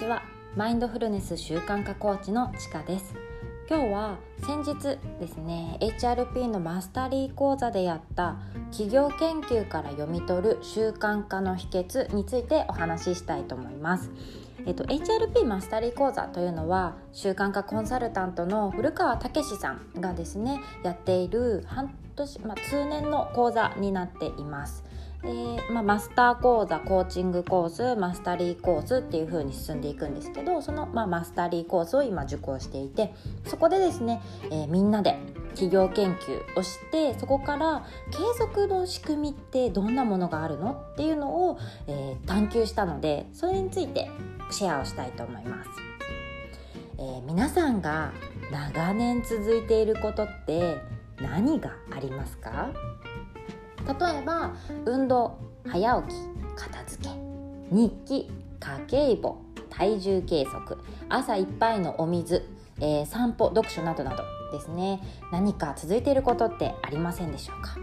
ちは。マインドフルネス習慣化コーチのちかです。今日は先日ですね HRP のマスタリー講座でやった企業研究から読み取る習慣化の秘訣についてお話ししたいと思います。えっと、HRP マスタリー講座というのは習慣化コンサルタントの古川武さんがですねやっている半年、まあ、通年の講座になっています。でまあ、マスター講座コーチングコースマスタリーコースっていう風に進んでいくんですけどその、まあ、マスタリーコースを今受講していてそこでですね、えー、みんなで企業研究をしてそこから継続の仕組みってどんなものがあるのっていうのを、えー、探求したのでそれについてシェアをしたいと思います。えー、皆さんが長年続いていることって何がありますか？例えば運動早起き片付け日記家計簿体重計測朝いっぱいのお水、えー、散歩読書などなどですね。何か続いていることってありませんでしょうか？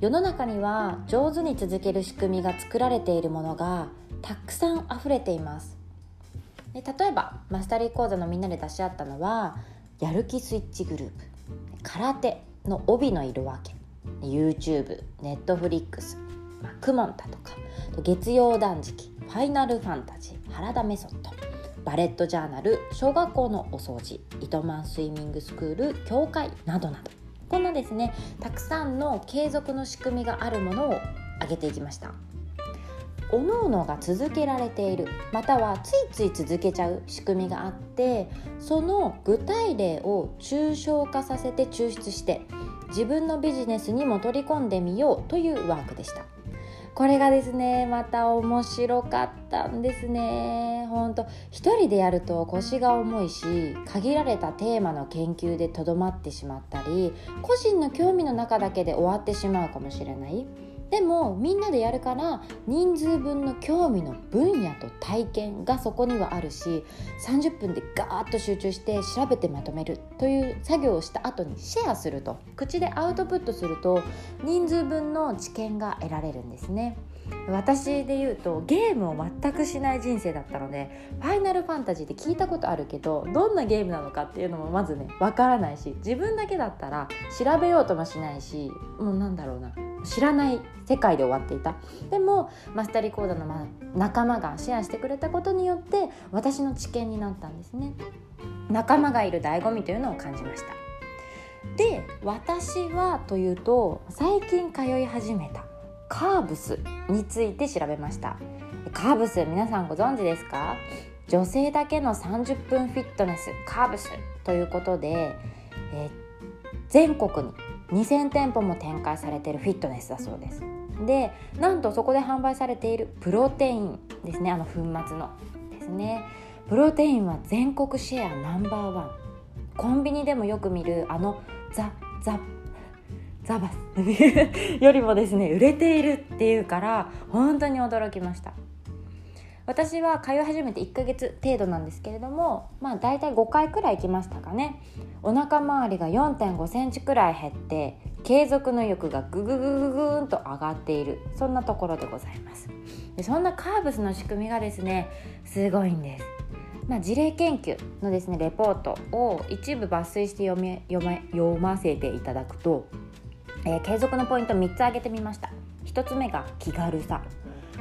世の中には上手に続ける仕組みが作られているものがたくさん溢れています。で例えばマスタリー講座のみんなで出し合ったのはやる気スイッチグループ。空手の帯の色分け。YouTube、Netflix、まあ、クモンタとか月曜断食ファイナルファンタジー原田メソッドバレットジャーナル小学校のお掃除糸満スイミングスクール教会などなど。こんなですねたくさんの継続の仕組みがあるものを挙げていきました。各々が続けられている。またはついつい続けちゃう仕組みがあってその具体例を抽象化させて抽出して自分のビジネスにも取り込んでみようというワークでした。これがですねまた面白かったんですね。ほんと一人でやると腰が重いし限られたテーマの研究でとどまってしまったり個人の興味の中だけで終わってしまうかもしれない。でもみんなでやるから人数分の興味の分野と体験がそこにはあるし30分でガーッと集中して調べてまとめるという作業をした後にシェアすると口でアウトプットすると人数分の知見が得られるんですね。私で言うとゲームを全くしない人生だったのでファイナルファンタジーって聞いたことあるけどどんなゲームなのかっていうのもまずねわからないし自分だけだったら調べようともしないしもうなんだろうな知らない世界で終わっていた。でもマスターリコー講座のま仲間がシェアしてくれたことによって私の知見になったんですね。仲間がいる醍醐味というのを感じました。で私はというと最近通い始めたカーブスについて調べました。カーブス皆さんご存知ですか？女性だけの30分フィットネスカーブスということで、えー、全国に2000店舗も展開されているフィットネスだそうです。でなんとそこで販売されているプロテインですね。あの粉末のですね。プロテインは全国シェアナンバーワン。コンビニでもよく見るあのザ・ザ・ザバス よりもですね売れているっていうから本当に驚きました。私は通い始めて1ヶ月程度なんですけれどもまあ大体5回くらい行きましたかね。お腹周りが4 5センチくらい減って継続の欲がグググググーンと上がっている。そんなところでございます。でそんなカーブスの仕組みがですねすごいんです。まあ、事例研究のですねレポートを一部抜粋して読め読め読ませていただくと、えー、継続のポイント3つ挙げてみました。1つ目が気軽さ。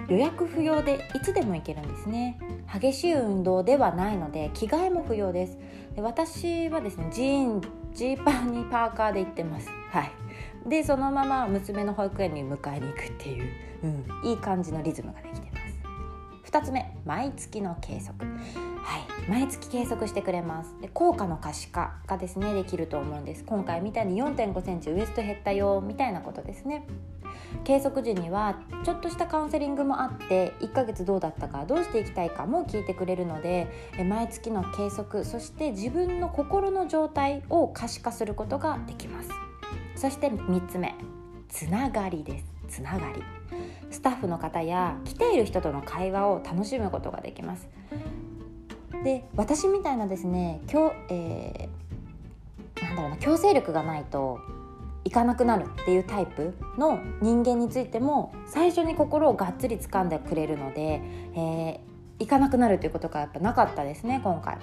予約不要でいつでも行けるんですね。激しい運動ではないので着替えも不要です。で私はですねジーンジーパンにパーカーで行ってます。はい。でそのまま娘の保育園に迎えに行くっていう、うん、いい感じのリズムができてます。2つ目毎月の計測。はい。毎月計測してくれます。で効果の可視化がですねできると思うんです。今回みたいに4 5センチウエスト減ったよみたいなことですね。計測時にはちょっとしたカウンセリングもあって1ヶ月どうだったかどうしていきたいかも聞いてくれるので毎月の計測そして自分の心の状態を可視化することができます。そして3つ目。つながりです。つながり。スタッフの方や来ている人との会話を楽しむことができます。で私みたいなですね今日、えー、なんだろうな強制力がないと行かなくなるっていうタイプの人間についても最初に心をがっつり掴んでくれるので、えー、行かなくなるということがやっぱなかったですね今回。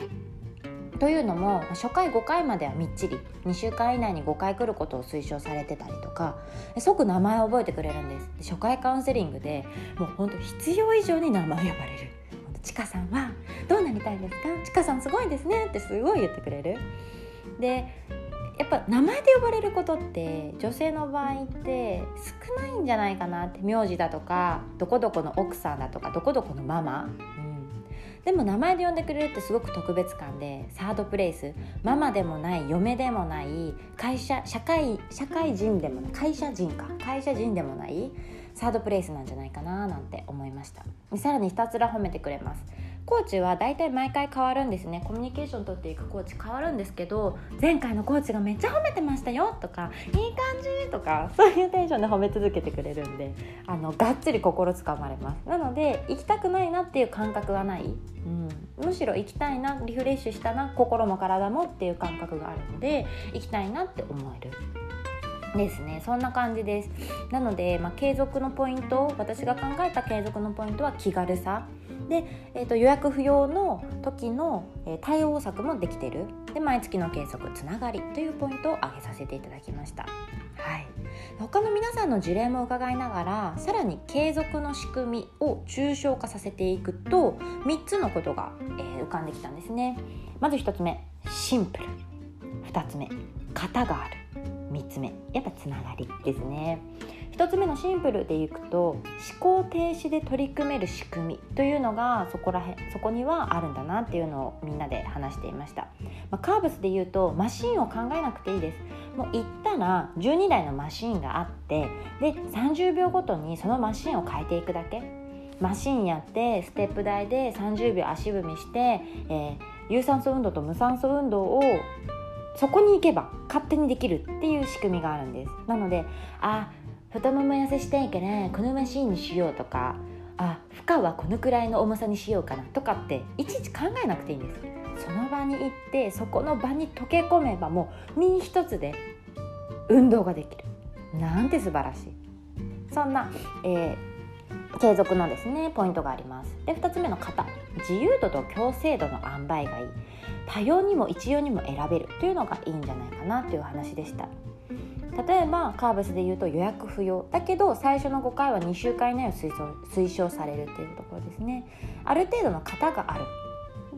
というのも初回5回まではみっちり2週間以内に5回来ることを推奨されてたりとか即名前を覚えてくれるんです初回カウンセリングでもうほんと必要以上に名前呼ばれる「ちかさんはどうなりたいですか？ちかさんすごいですね」ってすごい言ってくれる。でやっぱ名前で呼ばれることって女性の場合って少ないんじゃないかなって名字だとかどこどこの奥さんだとかどこどこのママ、うん、でも名前で呼んでくれるってすごく特別感でサードプレイス。ママでもない嫁でもない会社社会社会人でもない会社人か。会社人でもないサードプレイスなんじゃないかななんて思いました。さらにひたすら褒めてくれます。コーチは大体毎回変わるんですね。コミュニケーション取っていくコーチ変わるんですけど前回のコーチがめっちゃ褒めてましたよとかいい感じとか そういうテンションで褒め続けてくれるんであのがっつり心つかまれます。なので行きたくないなっていう感覚はない、うん、むしろ行きたいなリフレッシュしたな心も体もっていう感覚があるので行きたいなって思える。ですね。そんな感じです。なので、まあ、継続のポイント私が考えた継続のポイントは気軽さ。で、えーと、予約不要の時の、え、対応策もできてる。で毎月の計測つながりというポイントを挙げさせていただきました。はい、他の皆さんの事例も伺いながらさらに継続の仕組みを抽象化させていくと3つのことが、えー、浮かんできたんですね。まず1つ目シンプル。2つ目型がある。3つ目。やっぱつながりですね。1つ目のシンプルでいくと思考停止で取り組める仕組みというのがそこらへんそこにはあるんだなっていうのをみんなで話していました、まあ、カーブスで言うとマシンを考えなくていいです。もう行ったら12台のマシンがあってで30秒ごとにそのマシンを変えていくだけ。マシンやってステップ台で30秒足踏みして、えー、有酸素運動と無酸素運動をそこに行けば勝手にできるっていう仕組みがあるんです。なのであ太もも痩せしたいからこのマシンにしようとかあ負荷はこのくらいの重さにしようかなとかっていちいち考えなくていいんです。その場に行ってそこの場に溶け込めばもう身一つで運動ができる。なんて素晴らしい。そんな、えー、継続のですねポイントがあります。で2つ目の型。自由度と強制度の塩梅がいい。多様にも一様にも選べるというのがいいんじゃないかなという話でした。例えばカーブスで言うと予約不要。だけど最初の5回は2週間以内を推奨されるっていうところですね。ある程度の型がある。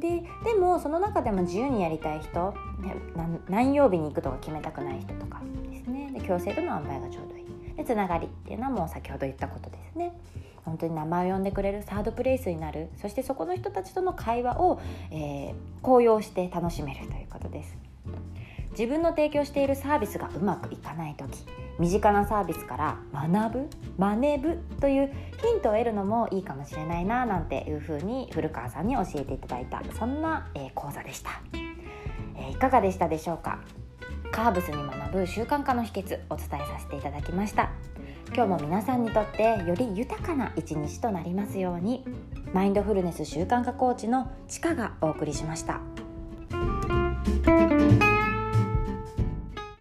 ででもその中でも自由にやりたい人何曜日に行くとか決めたくない人とかですね。で強制度の塩梅がちょうどいい。でつながりっていうのはもう先ほど言ったことですね。本当に名前を呼んでくれるサードプレイスになる。そしてそこの人たちとの会話を、えー、高揚して楽しめるということです。自分の提供しているサービスがうまくいかない時身近なサービスから学ぶ真似ぶというヒントを得るのもいいかもしれないななんていうふうに古川さんに教えていただいたそんな、えー、講座でした、えー、いかがでしたでしょうか？カーブスに学ぶ習慣化の秘訣お伝えさせていただきました今日も皆さんにとってより豊かな一日となりますようにマインドフルネス習慣化コーチのちかがお送りしました。